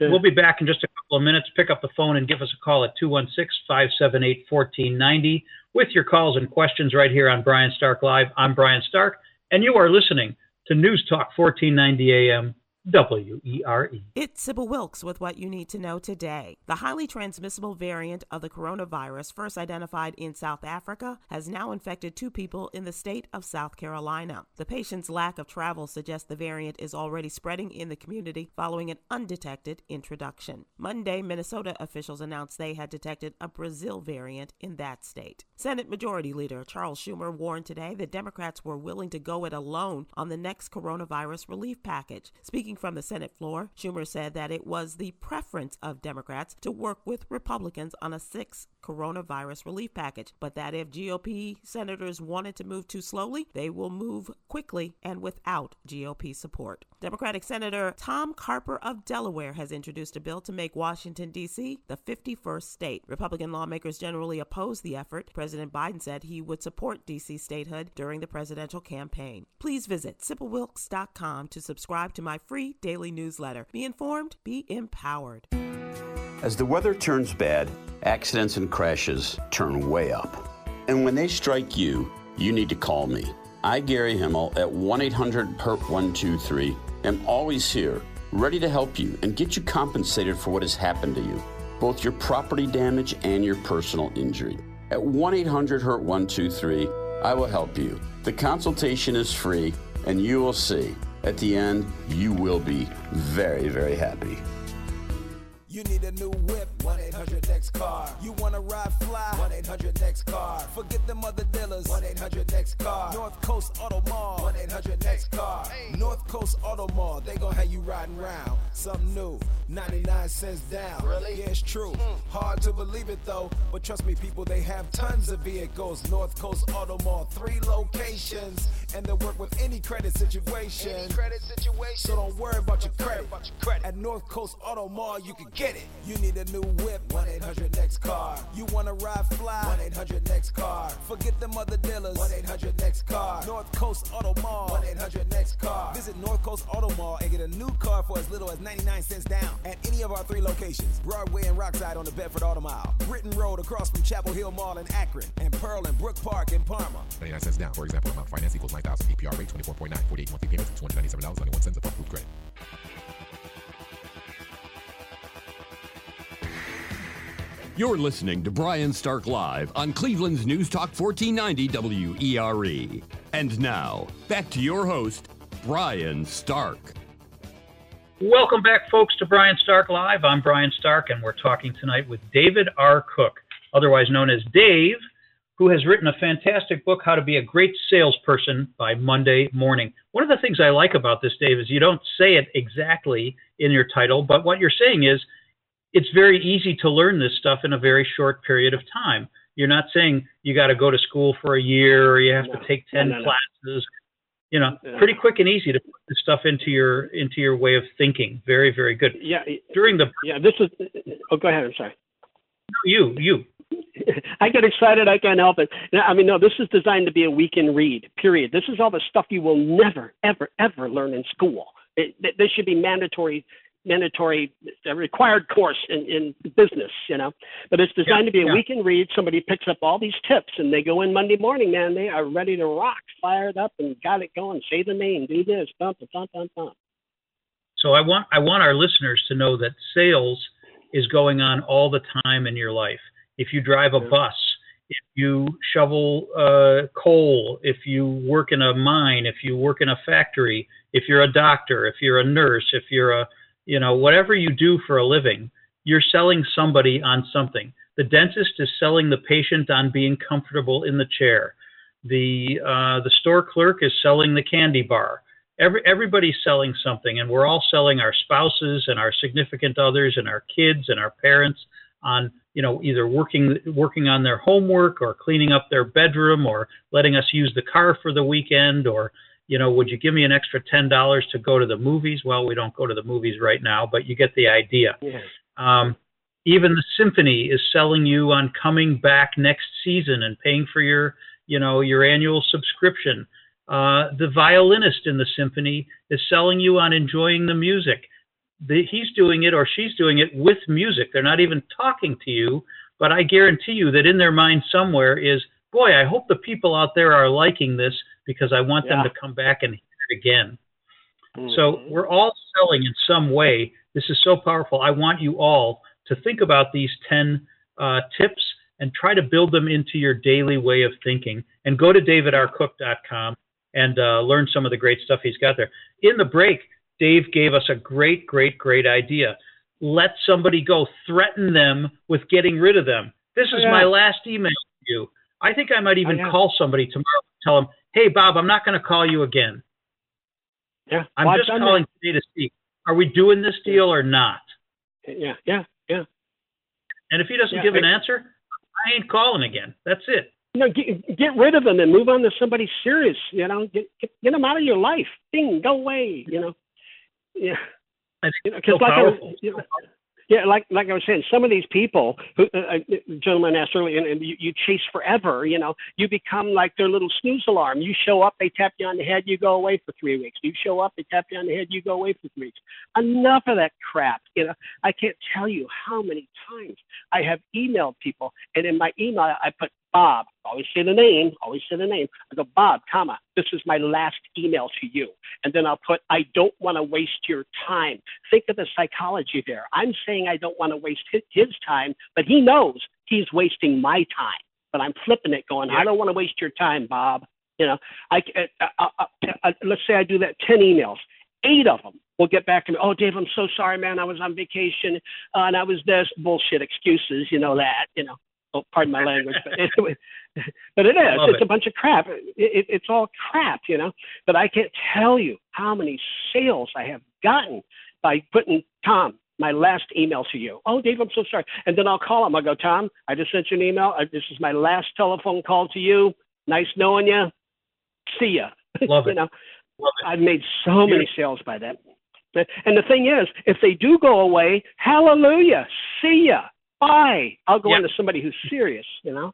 We'll be back in just a couple of minutes. Pick up the phone and give us a call at 216 578 1490 with your calls and questions right here on Brian Stark Live. I'm Brian Stark, and you are listening to News Talk 1490 AM W E R E. It's Sybil Wilkes with what you need to know today. The highly transmissible variant of the coronavirus, first identified in South Africa, has now infected two people in the state of South Carolina. The patient's lack of travel suggests the variant is already spreading in the community following an undetected introduction. Monday, Minnesota officials announced they had detected a Brazil variant in that state. Senate Majority Leader Charles Schumer warned today that Democrats were willing to go it alone on the next coronavirus relief package. Speaking Speaking from the Senate floor, Schumer said that it was the preference of Democrats to work with Republicans on a six coronavirus relief package, but that if GOP senators wanted to move too slowly, they will move quickly and without GOP support. Democratic Senator Tom Carper of Delaware has introduced a bill to make Washington, D.C. the 51st state. Republican lawmakers generally oppose the effort. President Biden said he would support D.C. statehood during the presidential campaign. Please visit SybilWilkes.com to subscribe to my free daily newsletter. Be informed, be empowered. As the weather turns bad, accidents and crashes turn way up. And when they strike you, you need to call me. I, Gary Himmel, at 1 800 HURT 123, am always here, ready to help you and get you compensated for what has happened to you, both your property damage and your personal injury. At 1 800 HURT 123, I will help you. The consultation is free, and you will see. At the end, you will be very, very happy. You need a new whip, 1 800 next car. You wanna ride fly, 1 800 next car. Forget them other dealers, 1 800 next car. North Coast Auto Mall, 1 800 next car. North Coast Auto Mall, they gon' have you riding round. Something new, 99 cents down. Really? Yeah, it's true. Mm. Hard to believe it though, but trust me, people, they have tons of vehicles. North Coast Auto Mall, three locations, and they work with any credit situation. Any credit situation. So don't worry about your credit. About your credit. At North Coast Auto Mall, you can get it. You need a new whip, 1 800 next car. You wanna ride fly, 1 800 next car. Forget them other dealers, 1 800 next car. North Coast Auto Mall, 1 800 next car. Visit North Coast Auto Mall and get a new car for as little as 99 cents down at any of our three locations Broadway and Rockside on the Bedford Auto Mile, Brittain Road across from Chapel Hill Mall in Akron, and Pearl and Brook Park in Parma. 99 cents down. For example, amount finance equals 9000 APR rate 24.9, 48 monthly payments, of $297.91 upon approved credit. You're listening to Brian Stark Live on Cleveland's News Talk 1490 WERE. And now, back to your host, Brian Stark. Welcome back, folks, to Brian Stark Live. I'm Brian Stark, and we're talking tonight with David R. Cook, otherwise known as Dave, who has written a fantastic book, How to Be a Great Salesperson by Monday Morning. One of the things I like about this, Dave, is you don't say it exactly in your title, but what you're saying is it's very easy to learn this stuff in a very short period of time. You're not saying you got to go to school for a year or you have no, to take 10 no, no, classes. You know, pretty quick and easy to put this stuff into your into your way of thinking. Very, very good. Yeah. During the yeah, this is. Oh, go ahead. I'm sorry. No, you, you. *laughs* I get excited. I can't help it. I mean, no, this is designed to be a weekend read. Period. This is all the stuff you will never, ever, ever learn in school. It, this should be mandatory, mandatory, required course in, in business. You know, but it's designed yeah, to be a yeah. weekend read. Somebody picks up all these tips and they go in Monday morning. Man, they are ready to rock, fired up, and got it going. Say the name, do this, bump, bump, bump, bump. So I want I want our listeners to know that sales is going on all the time in your life. If you drive a bus, if you shovel uh, coal, if you work in a mine, if you work in a factory, if you're a doctor, if you're a nurse, if you're a you know whatever you do for a living, you're selling somebody on something. The dentist is selling the patient on being comfortable in the chair. The uh, the store clerk is selling the candy bar every everybody's selling something and we're all selling our spouses and our significant others and our kids and our parents on you know either working working on their homework or cleaning up their bedroom or letting us use the car for the weekend or you know would you give me an extra ten dollars to go to the movies well we don't go to the movies right now but you get the idea yeah. um, even the symphony is selling you on coming back next season and paying for your you know your annual subscription uh, the violinist in the symphony is selling you on enjoying the music. The, he's doing it or she's doing it with music. They're not even talking to you, but I guarantee you that in their mind somewhere is, boy, I hope the people out there are liking this because I want yeah. them to come back and hear it again. Mm-hmm. So we're all selling in some way. This is so powerful. I want you all to think about these 10 uh, tips and try to build them into your daily way of thinking. And go to davidrcook.com and uh, learn some of the great stuff he's got there. In the break, Dave gave us a great, great, great idea. Let somebody go. Threaten them with getting rid of them. This is yeah. my last email to you. I think I might even call somebody tomorrow and tell them, hey, Bob, I'm not going to call you again. Yeah. I'm well, just calling that. today to see, are we doing this deal or not? Yeah, yeah, yeah. And if he doesn't yeah, give I, an answer, I ain't calling again. That's it you know, get, get rid of them and move on to somebody serious. You know, get get, get them out of your life. Ding, go away. You know, yeah. I think you know, so like powerful. I, you know, yeah, like like I was saying, some of these people, who uh, uh gentleman asked earlier, and, and you, you chase forever. You know, you become like their little snooze alarm. You show up, they tap you on the head, you go away for three weeks. You show up, they tap you on the head, you go away for three weeks. Enough of that crap. You know, I can't tell you how many times I have emailed people, and in my email I put Bob, always say the name, always say the name. I go, Bob, comma, this is my last email to you. And then I'll put, I don't want to waste your time. Think of the psychology there. I'm saying I don't want to waste his time, but he knows he's wasting my time. But I'm flipping it, going, yeah. I don't want to waste your time, Bob. You know, I, uh, uh, uh, uh, let's say I do that 10 emails. Eight of them will get back to me. Oh, Dave, I'm so sorry, man. I was on vacation uh, and I was this bullshit excuses. You know that. You know, Oh, pardon my language, but it, *laughs* but it is. It's it. a bunch of crap. It, it, it's all crap, you know. But I can't tell you how many sales I have gotten by putting Tom my last email to you. Oh, Dave, I'm so sorry. And then I'll call him. I go, Tom, I just sent you an email. Uh, this is my last telephone call to you. Nice knowing you. See ya. *laughs* Love you it. know, Love it. I've made so many sales by that. And the thing is, if they do go away, hallelujah. See ya. Bye. I'll go yeah. into somebody who's serious, you know?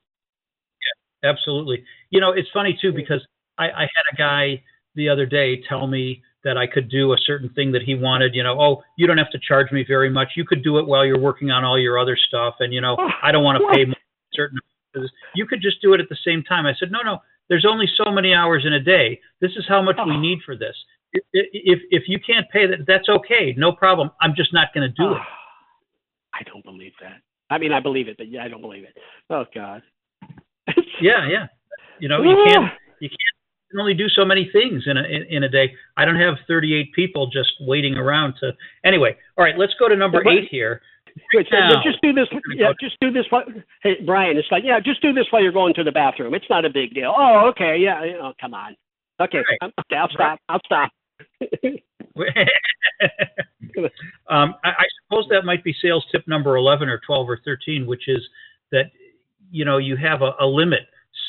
Yeah, absolutely. You know, it's funny too because I, I had a guy the other day tell me that I could do a certain thing that he wanted, you know, oh, you don't have to charge me very much. You could do it while you're working on all your other stuff. And, you know, oh, I don't want to pay certain, you could just do it at the same time. I said, no, no, there's only so many hours in a day. This is how much oh. we need for this. If, if, if you can't pay that, that's okay. No problem. I'm just not going to do oh. it. Ah, I don't believe that. I mean, I believe it, but yeah, I don't believe it. Oh God. *laughs* yeah, yeah. You know, you can't you can't only do so many things in a in, in, a day. I don't have 38 people just waiting around to. Anyway, all right, let's go to number eight here. So now, just do this. Yeah, just do this. While, hey, Brian, it's like, yeah, just do this while you're going to the bathroom. It's not a big deal. Oh, okay, yeah. Oh, come on. Okay, right. okay I'll stop. Right. I'll stop. *laughs* *laughs* um, I, I, suppose that might be sales tip number 11 or 12 or 13, which is that you know you have a, a limit,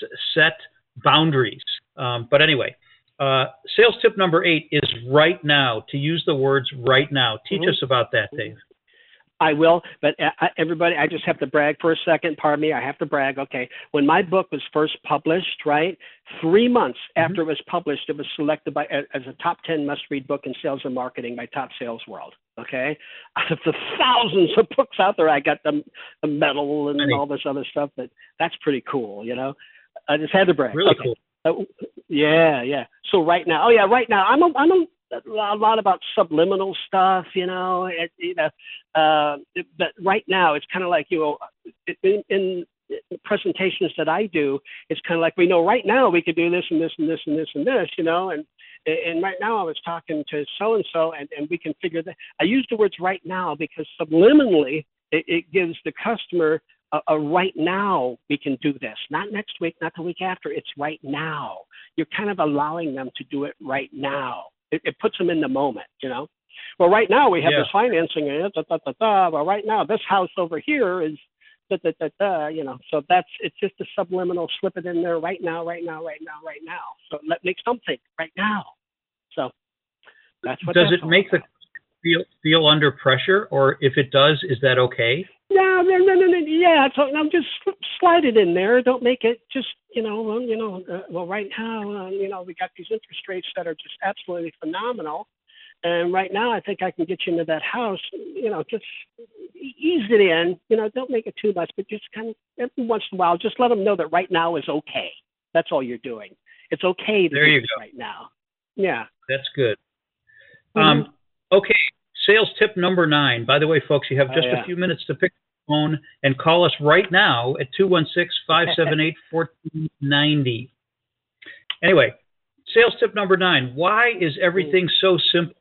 s- set boundaries. Um, but anyway, uh, sales tip number eight is right now. To use the words right now. Teach mm-hmm. us about that, Dave. I will, but uh, everybody, I just have to brag for a second. Pardon me, I have to brag. Okay, when my book was first published, right, three months mm-hmm. after it was published, it was selected by as a top ten must-read book in sales and marketing by Top Sales World. Okay, *laughs* out of the thousands of books out there, I got the, the medal and all this other stuff. But that's pretty cool, you know. I just had to brag. Really okay. cool. Uh, yeah, yeah. So right now, oh yeah, right now, I'm a, I'm a a lot about subliminal stuff, you know. It, you know, uh, but right now it's kind of like you know, in, in presentations that I do, it's kind of like we know right now we could do this and this and this and this and this, you know, and and right now I was talking to so and so, and and we can figure that. I use the words right now because subliminally it, it gives the customer a, a right now we can do this, not next week, not the week after. It's right now. You're kind of allowing them to do it right now it, it puts them in the moment, you know. Well, right now we have yeah. this financing, and da, da, da, da. Well, right now this house over here is da, da, da, da, you know. So that's it's just a subliminal slip it in there right now, right now, right now, right now. So let make something right now. So that's what. Does it make the feel feel under pressure, or if it does, is that okay? No, no, no, no, no. Yeah, so I'm just slide it in there. Don't make it just, you know, well, you know, uh, well, right now, uh, you know, we got these interest rates that are just absolutely phenomenal. And right now, I think I can get you into that house. You know, just ease it in. You know, don't make it too much, but just kind of every once in a while, just let them know that right now is okay. That's all you're doing. It's okay to there do you go. right now. Yeah. That's good. Mm-hmm. Um, okay, sales tip number nine. By the way, folks, you have Oh, just yeah. a few minutes to pick up the phone and call us right now at 216-578-1490. Anyway, sales tip number nine. Why is everything so simple?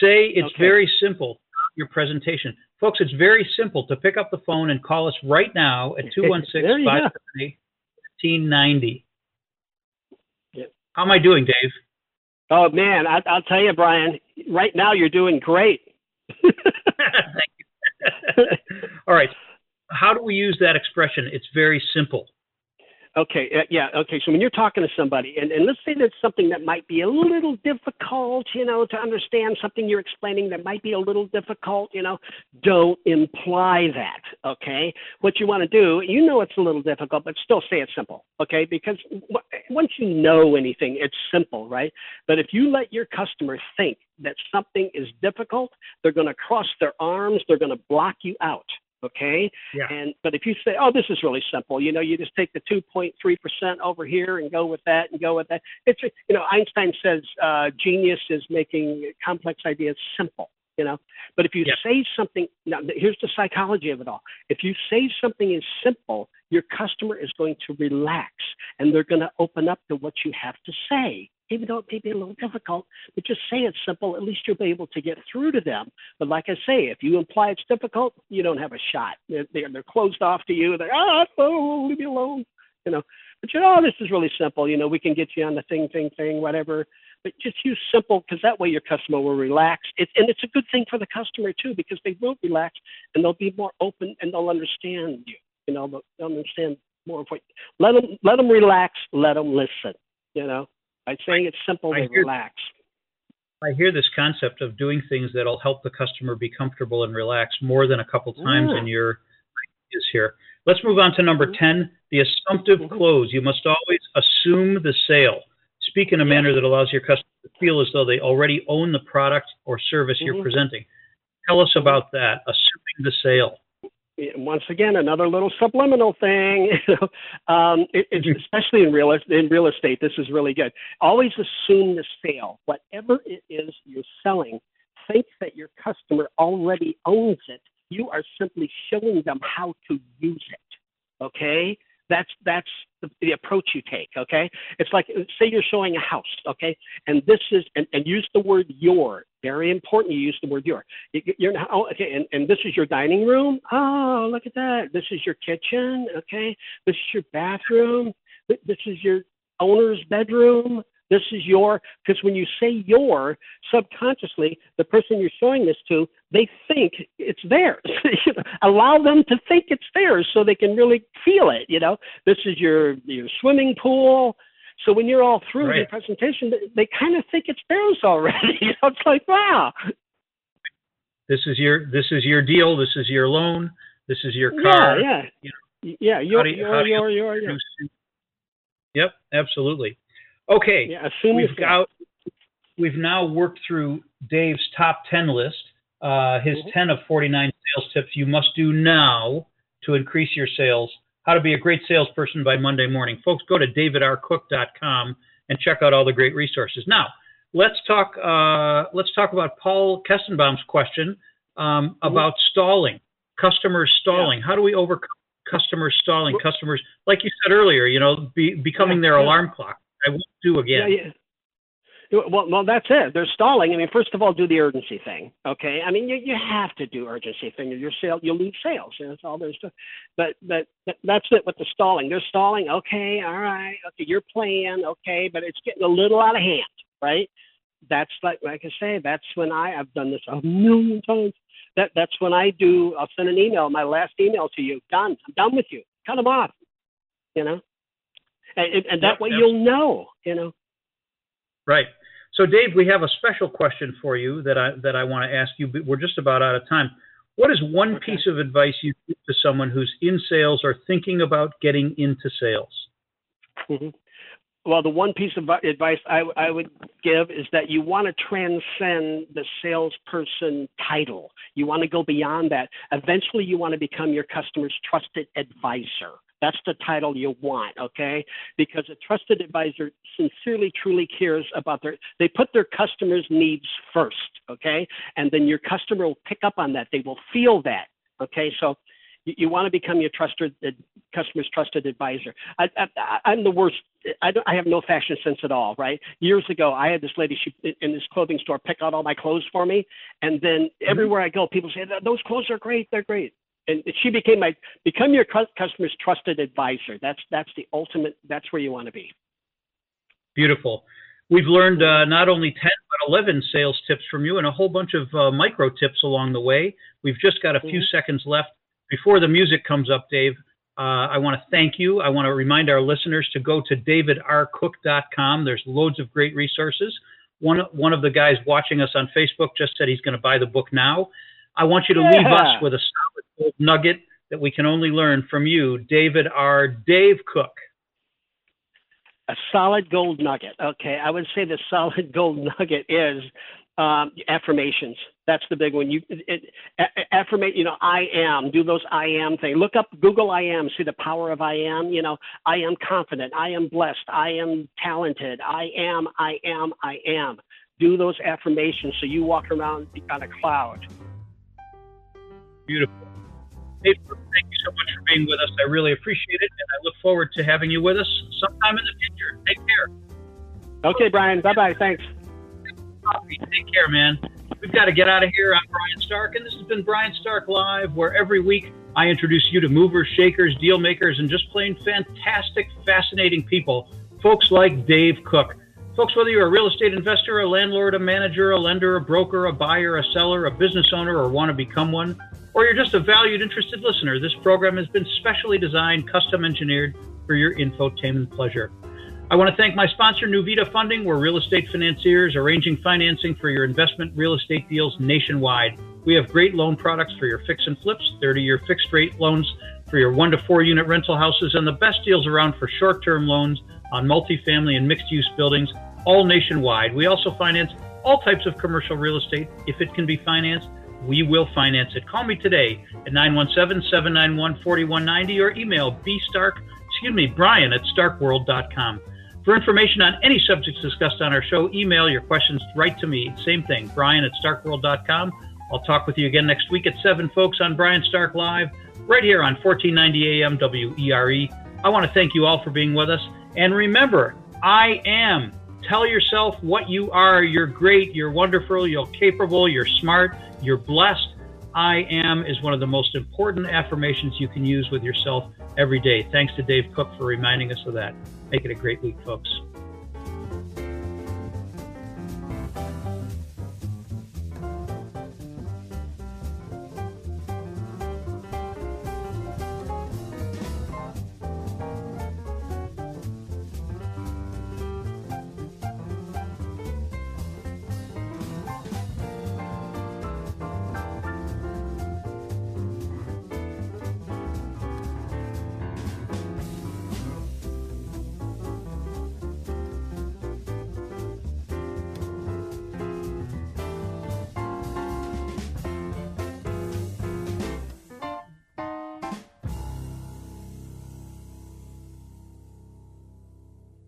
Say it's Okay. very simple. Your presentation. Folks, it's very simple to pick up the phone and call us right now at *laughs* There 216-578-1590. How am I doing, Dave? Oh man, I, I'll tell you, Brian. Right now, you're doing great. *laughs* *laughs* Thank you. *laughs* All right. How do we use that expression? It's very simple. Okay, uh, yeah, okay. So when you're talking to somebody, and, and let's say there's something that might be a little difficult, you know, to understand something you're explaining that might be a little difficult, you know, don't imply that, okay? What you want to do, you know it's a little difficult, but still say it simple, okay? Because w- once you know anything, it's simple, right? But if you let your customer think that something is difficult, they're going to cross their arms, they're going to block you out, okay? Yeah. And but if you say, "Oh, this is really simple," you know, you just take the 2.3 percent over here and go with that and go with that. It's you know, Einstein says uh, genius is making complex ideas simple. You know, but if you Yeah. say something, now here's the psychology of it all. If you say something is simple, your customer is going to relax and they're going to open up to what you have to say. Even though it may be a little difficult, but just say it's simple. At least you'll be able to get through to them. But like I say, if you imply it's difficult, you don't have a shot. They're, they're, they're closed off to you. They're, ah, oh, leave me alone. You know, but you know, oh, this is really simple. You know, we can get you on the thing, thing, thing, whatever. But just use simple because that way your customer will relax. It, and it's a good thing for the customer too because they will relax and they'll be more open and they'll understand you. You know, they'll, understand more of what. Let them let them relax. Let them listen. You know, by saying it's simple, I they hear- relax. I hear this concept of doing things that'll help the customer be comfortable and relax more than a couple times in your ideas here. Let's move on to number 10, the assumptive Mhm. close. You must always assume the sale. Speak in a manner that allows your customer to feel as though they already own the product or service you're Mhm. presenting. Tell us about that, assuming the sale. Once again, another little subliminal thing. *laughs* um, it, it's especially in real in real estate. This is really good. Always assume the sale. Whatever it is you're selling, think that your customer already owns it. You are simply showing them how to use it. Okay. That's that's the, the approach you take. Okay, it's like say you're showing a house. Okay, and this is and, and use the word your. Very important. You use the word your. You- You're not, oh, okay, and, and this is your dining room. Oh, look at that. This is your kitchen. Okay, this is your bathroom. This is your owner's bedroom. This is your because when you say your, subconsciously, the person you're showing this to, they think it's theirs. *laughs* Allow them to think it's theirs so they can really feel it. You know, this is your your swimming pool. So when you're all through your Right. presentation, they, they kind of think it's theirs already. *laughs* You know, it's like wow. This is your this is your deal. This is your loan. This is your car. Yeah, yeah, you know, yeah. You're, you, you're, you're, you're, you're, Yep, absolutely. Okay, yeah, assume we've got we've now worked through Dave's top ten list. Uh, his mm-hmm. ten of forty nine sales tips you must do now to increase your sales. How to be a great salesperson by Monday morning, folks. Go to davidrcook.com and check out all the great resources. Now, let's talk. Uh, let's talk about Paul Kestenbaum's question um, mm-hmm. about stalling, customers stalling. Yeah. How do we overcome customers stalling? Customers, like you said earlier, you know, be, becoming yeah, their yeah. alarm clock. I won't do again. Yeah, well, well, that's it. They're stalling. I mean, first of all, do the urgency thing. Okay. I mean, you, you have to do urgency thing. Your sale, you'll lose sales. You know, all there's to. But but that's it with the stalling. They're stalling. Okay. All right. Okay. You're playing. Okay. But it's getting a little out of hand, right? That's like like I say. That's when I I've done this a million times. That that's when I do. I'll send an email. My last email to you. Done. I'm done with you. Cut them off. You know. And, and that yep, way yep. you'll know. You know. Right. So, Dave, we have a special question for you that I that I want to ask you. But we're just about out of time. What is one okay. piece of advice you give to someone who's in sales or thinking about getting into sales? Mm-hmm. Well, the one piece of advice I, I would give is that you want to transcend the salesperson title. You want to go beyond that. Eventually, you want to become your customer's trusted advisor. That's the title you want, okay? Because a trusted advisor sincerely, truly cares about their, they put their customers' needs first, okay? And then your customer will pick up on that. They will feel that, okay? So you, you want to become your trusted uh, customer's trusted advisor. I, I, am the worst. I, I have no fashion sense at all, right? Years ago, I had this lady she, in this clothing store pick out all my clothes for me, and then mm-hmm. everywhere I go, people say those clothes are great. They're great and she became my become your customer's trusted advisor. That's that's the ultimate. That's where you want to be. Beautiful. We've learned uh, not only 10 but 11 sales tips from you and a whole bunch of uh, micro tips along the way. We've just got a few mm-hmm. seconds left before the music comes up, Dave. Uh, I want to thank you. I want to remind our listeners to go to davidrcook.com. There's loads of great resources. One, one of the guys watching us on Facebook just said he's going to buy the book now. I want you to yeah. leave us with a gold nugget that we can only learn from you, David R. Dave Cook. A solid gold nugget. Okay, I would say the *laughs* solid gold nugget is um, affirmations. That's the big one. You it, it, affirmate. You know, I am. Do those I am thing. Look up Google I am. See the power of I am. You know, I am confident. I am blessed. I am talented. I am. I am. I am. Do those affirmations so you walk around on a cloud. Beautiful. Thank you so much for being with us. I really appreciate it, and I look forward to having you with us sometime in the future. Take care. Okay, Brian. Bye bye. Thanks. Take care, man. We've got to get out of here. I'm Brian Stark, and this has been Brian Stark Live, where every week I introduce you to movers, shakers, deal makers, and just plain fantastic, fascinating people. Folks like Dave Cook. Folks, whether you're a real estate investor, a landlord, a manager, a lender, a broker, a buyer, a seller, a business owner, or want to become one, or you're just a valued, interested listener, this program has been specially designed, custom engineered for your infotainment pleasure. I want to thank my sponsor, Nuvita Funding. We're real estate financiers arranging financing for your investment real estate deals nationwide. We have great loan products for your fix and flips, 30 year fixed rate loans for your one to four unit rental houses, and the best deals around for short term loans on multifamily and mixed use buildings, all nationwide. We also finance all types of commercial real estate if it can be financed we will finance it. Call me today at 917-791-4190 or email bstark, excuse me, Brian at starkworld.com. For information on any subjects discussed on our show, email your questions right to me. Same thing, Brian at starkworld.com. I'll talk with you again next week at 7, folks, on Brian Stark Live, right here on 1490 AM WERE. I want to thank you all for being with us. And remember, I am. Tell yourself what you are. You're great. You're wonderful. You're capable. You're smart. You're blessed. I am is one of the most important affirmations you can use with yourself every day. Thanks to Dave Cook for reminding us of that. Make it a great week, folks.